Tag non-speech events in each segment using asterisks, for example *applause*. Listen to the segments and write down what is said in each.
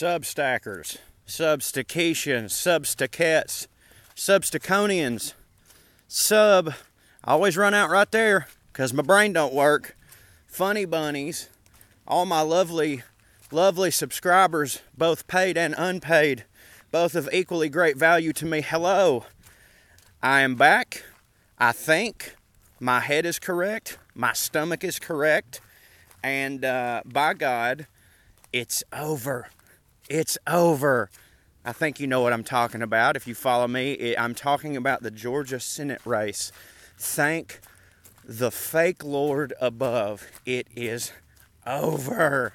substackers, substacations, substacettes, substaconians, sub. I always run out right there because my brain don't work. Funny bunnies, all my lovely, lovely subscribers, both paid and unpaid, both of equally great value to me. Hello. I am back. I think my head is correct, my stomach is correct, and uh, by God, it's over. It's over. I think you know what I'm talking about. If you follow me, I'm talking about the Georgia Senate race. Thank the fake Lord above. It is over.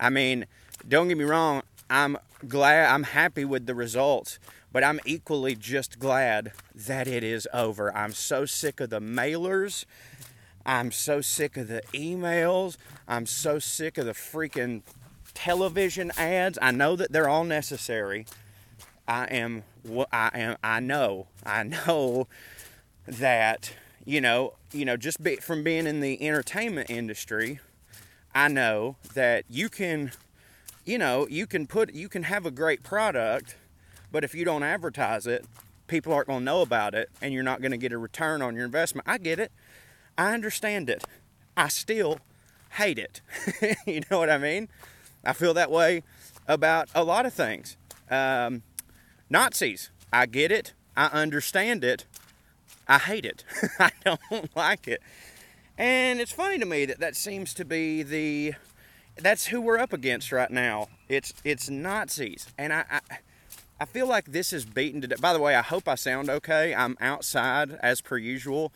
I mean, don't get me wrong, I'm glad, I'm happy with the results, but I'm equally just glad that it is over. I'm so sick of the mailers. I'm so sick of the emails. I'm so sick of the freaking television ads. I know that they're all necessary. I am I am I know. I know that you know, you know just be, from being in the entertainment industry, I know that you can you know, you can put you can have a great product, but if you don't advertise it, people aren't going to know about it and you're not going to get a return on your investment. I get it. I understand it. I still hate it. *laughs* you know what I mean? I feel that way about a lot of things. Um, Nazis, I get it. I understand it. I hate it. *laughs* I don't *laughs* like it. And it's funny to me that that seems to be the that's who we're up against right now. It's it's Nazis, and I, I I, feel like this is beaten to death. By the way, I hope I sound okay. I'm outside as per usual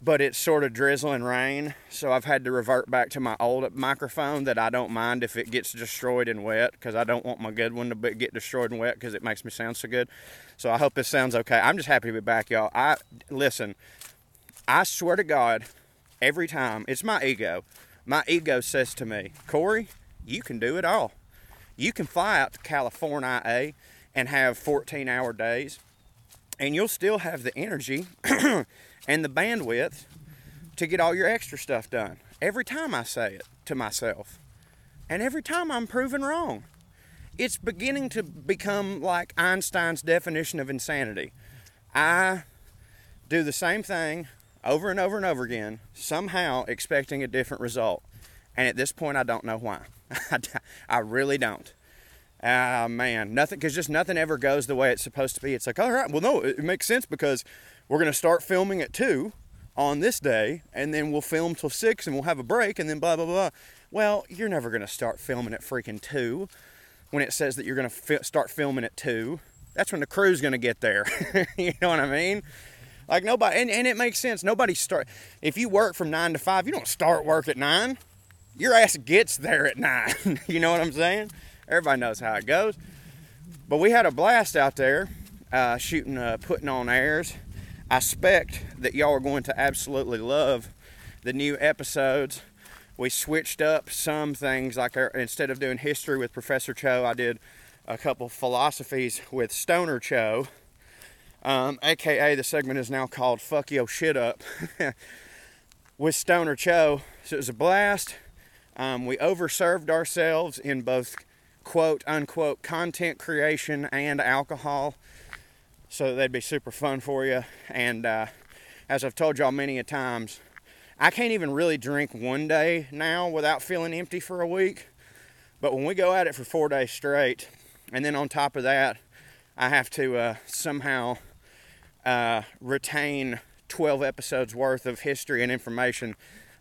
but it's sort of drizzling rain, so I've had to revert back to my old microphone that I don't mind if it gets destroyed and wet because I don't want my good one to get destroyed and wet because it makes me sound so good. So I hope this sounds okay. I'm just happy to be back, y'all. I listen. I swear to God, every time it's my ego. My ego says to me, Corey, you can do it all. You can fly out to California and have 14 hour days, and you'll still have the energy *clears throat* and the bandwidth to get all your extra stuff done. Every time I say it to myself, and every time I'm proven wrong. It's beginning to become like Einstein's definition of insanity. I do the same thing over and over and over again, somehow expecting a different result. And at this point, I don't know why. *laughs* I really don't. Ah, uh, man, nothing, because just nothing ever goes the way it's supposed to be. It's like, all right, well, no, it makes sense because we're going to start filming at 2 on this day, and then we'll film till 6 and we'll have a break, and then blah, blah, blah. Well, you're never going to start filming at freaking 2 when it says that you're going to fi- start filming at 2. That's when the crew's going to get there. *laughs* you know what I mean? Like nobody, and, and it makes sense. Nobody start, if you work from 9 to 5, you don't start work at 9. Your ass gets there at 9. *laughs* you know what I'm saying? Everybody knows how it goes. But we had a blast out there uh, shooting, uh, putting on airs I expect that y'all are going to absolutely love the new episodes. We switched up some things, like our, instead of doing history with Professor Cho, I did a couple philosophies with Stoner Cho. Um, AKA, the segment is now called Fuck Yo Shit Up *laughs* with Stoner Cho. So it was a blast. Um, we overserved ourselves in both quote unquote content creation and alcohol so they'd be super fun for you. And uh, as I've told y'all many a times, I can't even really drink one day now without feeling empty for a week. But when we go at it for four days straight, and then on top of that, I have to uh, somehow uh, retain 12 episodes worth of history and information.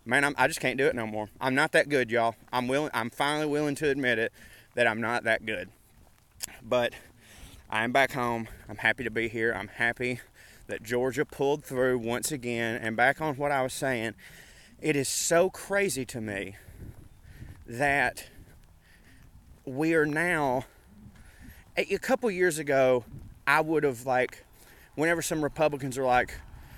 Man, I'm, I just can't do it no more. I'm not that good, y'all. I'm willing. I'm finally willing to admit it that I'm not that good. But I'm back home. I'm happy to be here. I'm happy that Georgia pulled through once again. And back on what I was saying, it is so crazy to me that we are now. A couple years ago, I would have like, whenever some Republicans are like,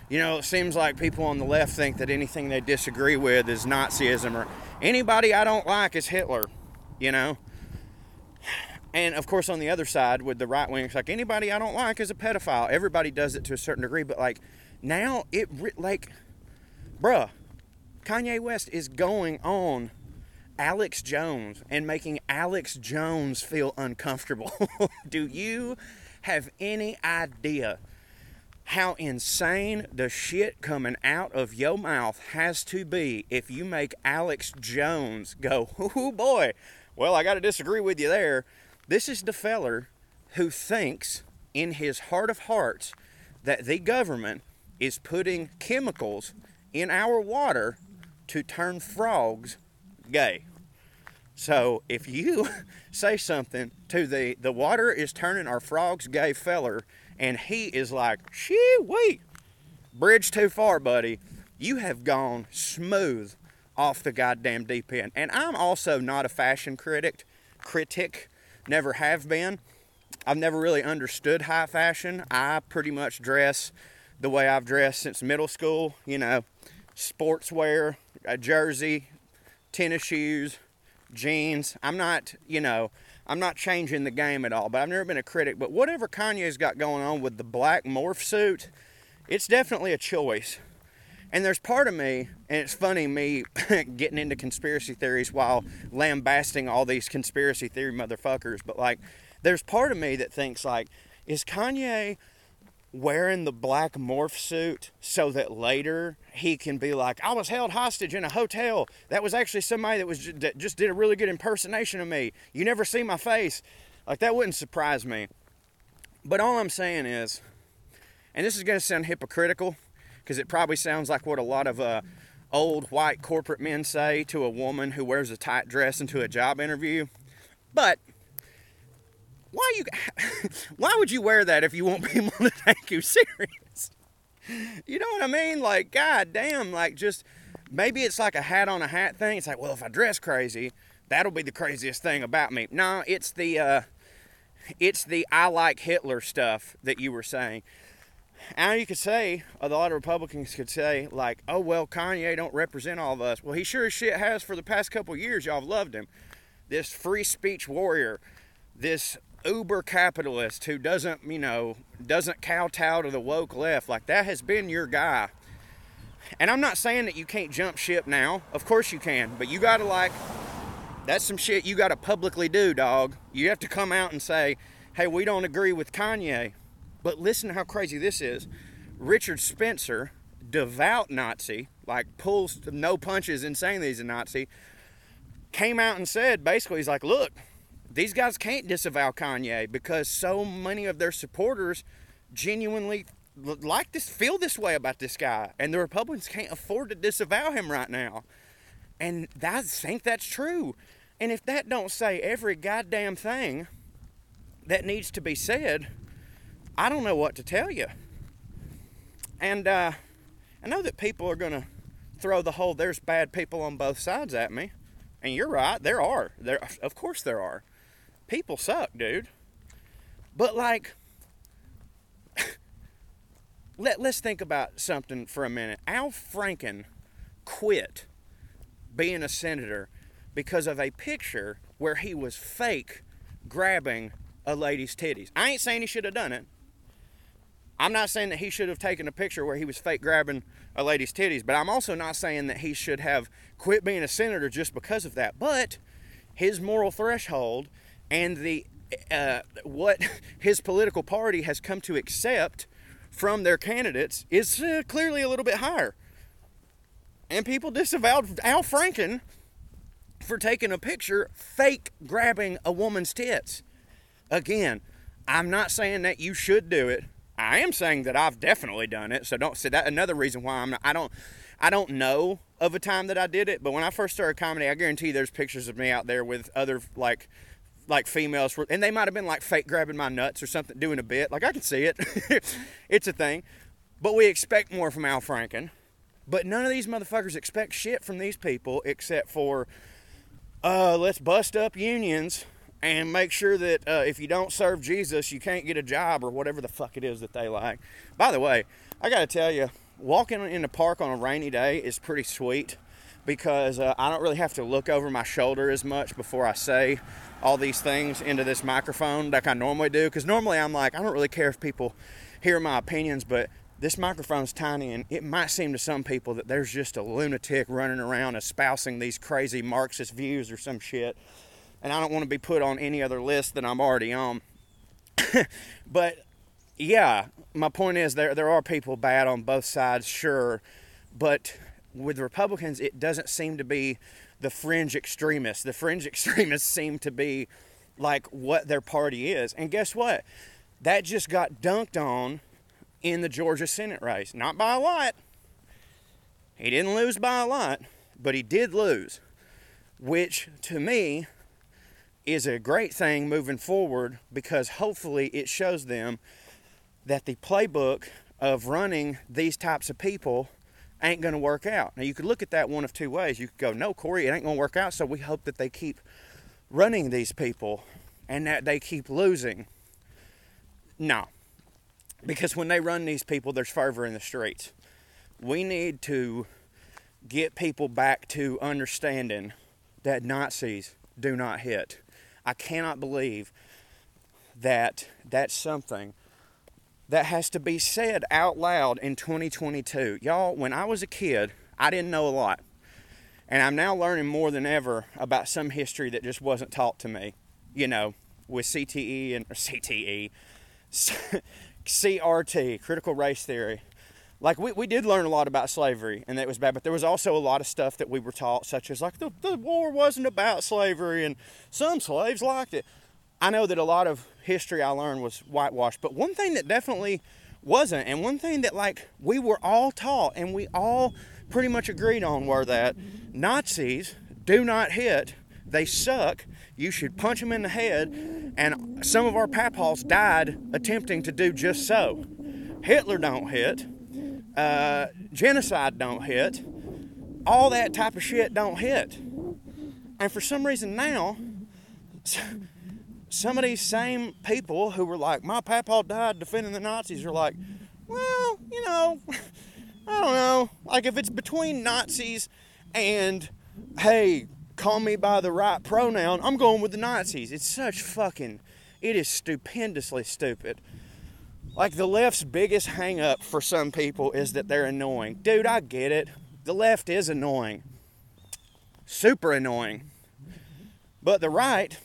you know, it seems like people on the left think that anything they disagree with is Nazism or anybody I don't like is Hitler, you know. And of course, on the other side, with the right wing, it's like anybody I don't like is a pedophile. Everybody does it to a certain degree, but like now it like, bruh, Kanye West is going on Alex Jones and making Alex Jones feel uncomfortable. *laughs* Do you have any idea how insane the shit coming out of your mouth has to be if you make Alex Jones go, oh boy, well, I got to disagree with you there. This is the feller who thinks in his heart of hearts that the government is putting chemicals in our water to turn frogs gay. So if you *laughs* say something to the the water is turning our frogs gay feller, and he is like, shee wait, bridge too far, buddy. You have gone smooth off the goddamn deep end. And I'm also not a fashion critic, critic, never have been. I've never really understood high fashion. I pretty much dress the way I've dressed since middle school, you know, sportswear, a jersey, tennis shoes, jeans. I'm not, you know, I'm not changing the game at all, but I've never been a critic. But whatever Kanye's got going on with the black morph suit, it's definitely a choice. And there's part of me, and it's funny me *laughs* getting into conspiracy theories while lambasting all these conspiracy theory motherfuckers, but like, there's part of me that thinks like, is Kanye wearing the black morph suit so that later he can be like, I was held hostage in a hotel. That was actually somebody that was that just did a really good impersonation of me. You never see my face. Like that wouldn't surprise me. But all I'm saying is, and this is going to sound hypocritical because it probably sounds like what a lot of uh, old white corporate men say to a woman who wears a tight dress into a job interview. But why you *laughs* why would you wear that if you want people to *laughs* take you serious? You know what I mean? Like, god damn, like just maybe it's like a hat on a hat thing. It's like, well, if I dress crazy, that'll be the craziest thing about me. No, it's the uh, it's the I like Hitler stuff that you were saying. Now you could say, a lot of Republicans could say, like, oh well, Kanye don't represent all of us. Well, he sure as shit has for the past couple years. Y'all have loved him. This free speech warrior, this uber capitalist who doesn't, you know, doesn't kowtow to the woke left. Like that has been your guy. And I'm not saying that you can't jump ship now. Of course you can, but you gotta like that's some shit you gotta publicly do, dog. You have to come out and say, hey, we don't agree with Kanye. But listen to how crazy this is. Richard Spencer, devout Nazi, like pulls no punches in saying he's a Nazi, came out and said basically, he's like, look, these guys can't disavow Kanye because so many of their supporters genuinely like this, feel this way about this guy, and the Republicans can't afford to disavow him right now. And I think that's true. And if that don't say every goddamn thing that needs to be said, I don't know what to tell you. And uh, I know that people are going to throw the whole "there's bad people on both sides" at me, and you're right. There are. There, of course, there are people suck, dude. But like, *laughs* let let's think about something for a minute. Al Franken quit being a senator because of a picture where he was fake grabbing a lady's titties. I ain't saying he should have done it. I'm not saying that he should have taken a picture where he was fake grabbing a lady's titties, but I'm also not saying that he should have quit being a senator just because of that. But his moral threshold and the uh, what *laughs* his political party has come to accept from their candidates is uh, clearly a little bit higher. And people disavowed Al Franken for taking a picture fake grabbing a woman's tits. Again, I'm not saying that you should do it. I am saying that I've definitely done it. So don't say that. Another reason why I'm not, I don't I don't know of a time that I did it, but when I first started comedy, I guarantee there's pictures of me out there with other like like females and they might have been like fake grabbing my nuts or something, doing a bit. Like I can see it. *laughs* it's a thing. But we expect more from Al Franken. But none of these motherfuckers expect shit from these people except for uh, let's bust up unions and make sure that uh, if you don't serve Jesus, you can't get a job or whatever the fuck it is that they like. By the way, I got to tell you, walking in the park on a rainy day is pretty sweet because uh, I don't really have to look over my shoulder as much before I say all these things into this microphone like I normally do. Because normally I'm like, I don't really care if people hear my opinions, but this microphone's tiny, and it might seem to some people that there's just a lunatic running around espousing these crazy Marxist views or some shit. And I don't want to be put on any other list than I'm already on. *laughs* but yeah, my point is there there are people bad on both sides, sure, but with Republicans, it doesn't seem to be the fringe extremists. The fringe *laughs* extremists seem to be like what their party is. And guess what? That just got dunked on in the Georgia Senate race. Not by a lot. He didn't lose by a lot, but he did lose, which to me is a great thing moving forward because hopefully it shows them that the playbook of running these types of people ain't going to work out. Now, you could look at that one of two ways. You could go, no, Corey, it ain't going to work out, so we hope that they keep running these people and that they keep losing. No, because when they run these people, there's fervor in the streets. We need to get people back to understanding that Nazis do not hit. I cannot believe that that's something that has to be said out loud in 2022. Y'all, when I was a kid, I didn't know a lot. And I'm now learning more than ever about some history that just wasn't taught to me. You know, with CTE and CTE, *laughs* CRT, critical race theory. Like we, we did learn a lot about slavery and that was bad, but there was also a lot of stuff that we were taught, such as like the, the war wasn't about slavery and some slaves liked it. I know that a lot of history I learned was whitewashed, but one thing that definitely wasn't, and one thing that like we were all taught and we all pretty much agreed on were that Nazis do not hit, they suck, you should punch them in the head, and some of our papaws died attempting to do just so. Hitler don't hit, uh, genocide don't hit, all that type of shit don't hit. And for some reason now, *laughs* some of these same people who were like, my papa died defending the Nazis are like, well, you know, *laughs* I don't know. Like if it's between Nazis and, hey, call me by the right pronoun, I'm going with the Nazis. It's such fucking, it is stupendously stupid. Like the left's biggest hangup for some people is that they're annoying. Dude, I get it. The left is annoying. Super annoying. But the right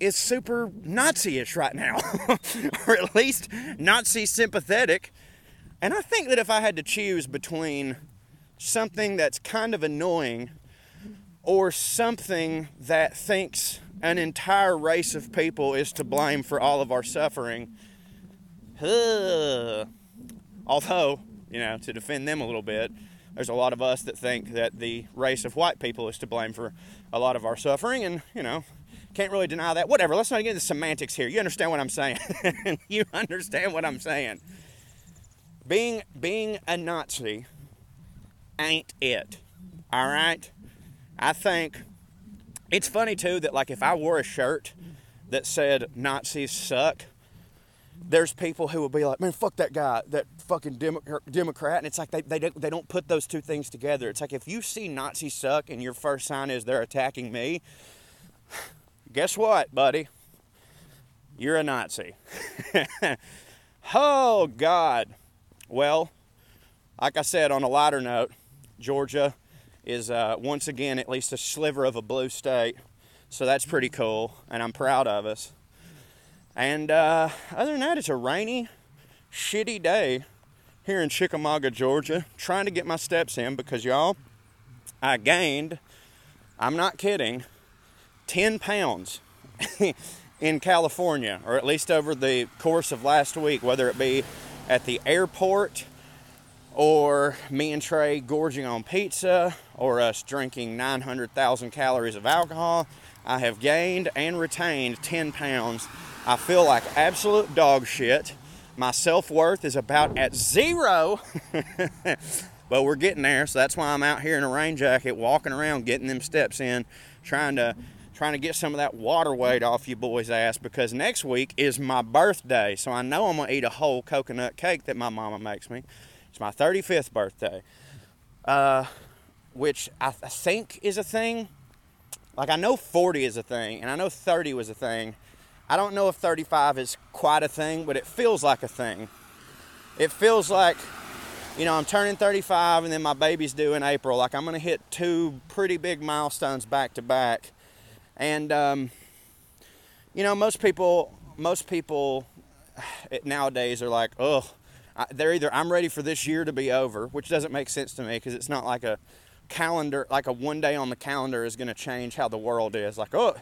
is super Nazi-ish right now. *laughs* or at least Nazi sympathetic. And I think that if I had to choose between something that's kind of annoying or something that thinks an entire race of people is to blame for all of our suffering, Although, you know, to defend them a little bit, there's a lot of us that think that the race of white people is to blame for a lot of our suffering, and, you know, can't really deny that. Whatever, let's not get into semantics here. You understand what I'm saying? *laughs* you understand what I'm saying. Being being a Nazi ain't it. All right? I think it's funny too that like if I wore a shirt that said Nazis suck, there's people who will be like, man, fuck that guy, that fucking Democrat. And it's like they, they, don't, they don't put those two things together. It's like if you see Nazis suck and your first sign is they're attacking me, guess what, buddy? You're a Nazi. *laughs* oh, God. Well, like I said, on a lighter note, Georgia is uh, once again at least a sliver of a blue state. So that's pretty cool, and I'm proud of us. And uh, other than that, it's a rainy, shitty day here in Chickamauga, Georgia, trying to get my steps in because y'all, I gained, I'm not kidding, 10 pounds *laughs* in California, or at least over the course of last week, whether it be at the airport or me and Trey gorging on pizza or us drinking 900,000 calories of alcohol. I have gained and retained 10 pounds I feel like absolute dog shit. My self worth is about at zero. *laughs* but we're getting there, so that's why I'm out here in a rain jacket, walking around, getting them steps in, trying to trying to get some of that water weight off you boys' ass because next week is my birthday. So I know I'm gonna eat a whole coconut cake that my mama makes me. It's my 35th birthday, uh, which I, th- I think is a thing. Like I know 40 is a thing, and I know 30 was a thing. I don't know if 35 is quite a thing, but it feels like a thing. It feels like you know, I'm turning 35 and then my baby's due in April. Like, I'm going to hit two pretty big milestones back to back. And, um, you know, most people, most people nowadays are like, oh, they're either I'm ready for this year to be over, which doesn't make sense to me because it's not like a calendar, like a one day on the calendar is going to change how the world is. Like, oh,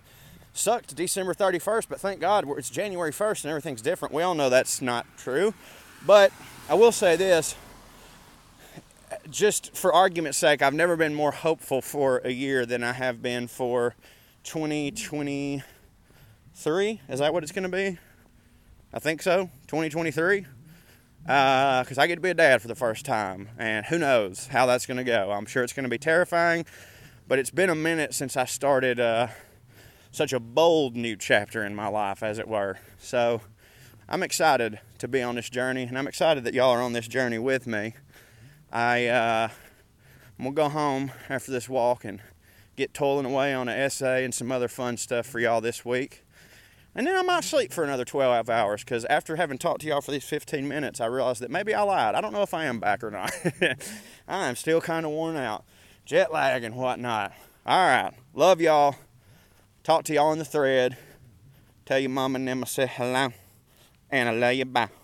sucked December 31st, but thank God it's January 1st and everything's different. We all know that's not true. But I will say this just for argument's sake, I've never been more hopeful for a year than I have been for 2023. Is that what it's going to be? I think so. 2023 because uh, I get to be a dad for the first time, and who knows how that's going to go. I'm sure it's going to be terrifying, but it's been a minute since I started uh, such a bold new chapter in my life, as it were. So I'm excited to be on this journey, and I'm excited that y'all are on this journey with me. I uh, I'm gonna go home after this walk and get toiling away on an essay and some other fun stuff for y'all this week. And then I might sleep for another 12 hours because after having talked to y'all for these 15 minutes, I realized that maybe I lied. I don't know if I am back or not. *laughs* I am still kind of worn out, jet lag and whatnot. All right. Love y'all. Talk to y'all in the thread. Tell your mom and them I say hello. And I love you. Bye.